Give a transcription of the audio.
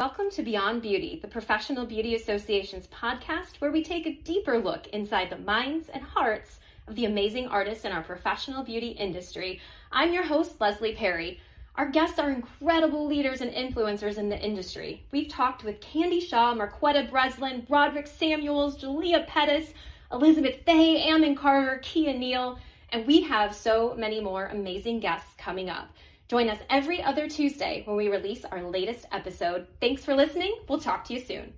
Welcome to Beyond Beauty, the Professional Beauty Association's podcast, where we take a deeper look inside the minds and hearts of the amazing artists in our professional beauty industry. I'm your host, Leslie Perry. Our guests are incredible leaders and influencers in the industry. We've talked with Candy Shaw, Marquetta Breslin, Broderick Samuels, Julia Pettis, Elizabeth Fay, Ammon Carter, Kia Neal, and we have so many more amazing guests coming up. Join us every other Tuesday when we release our latest episode. Thanks for listening. We'll talk to you soon.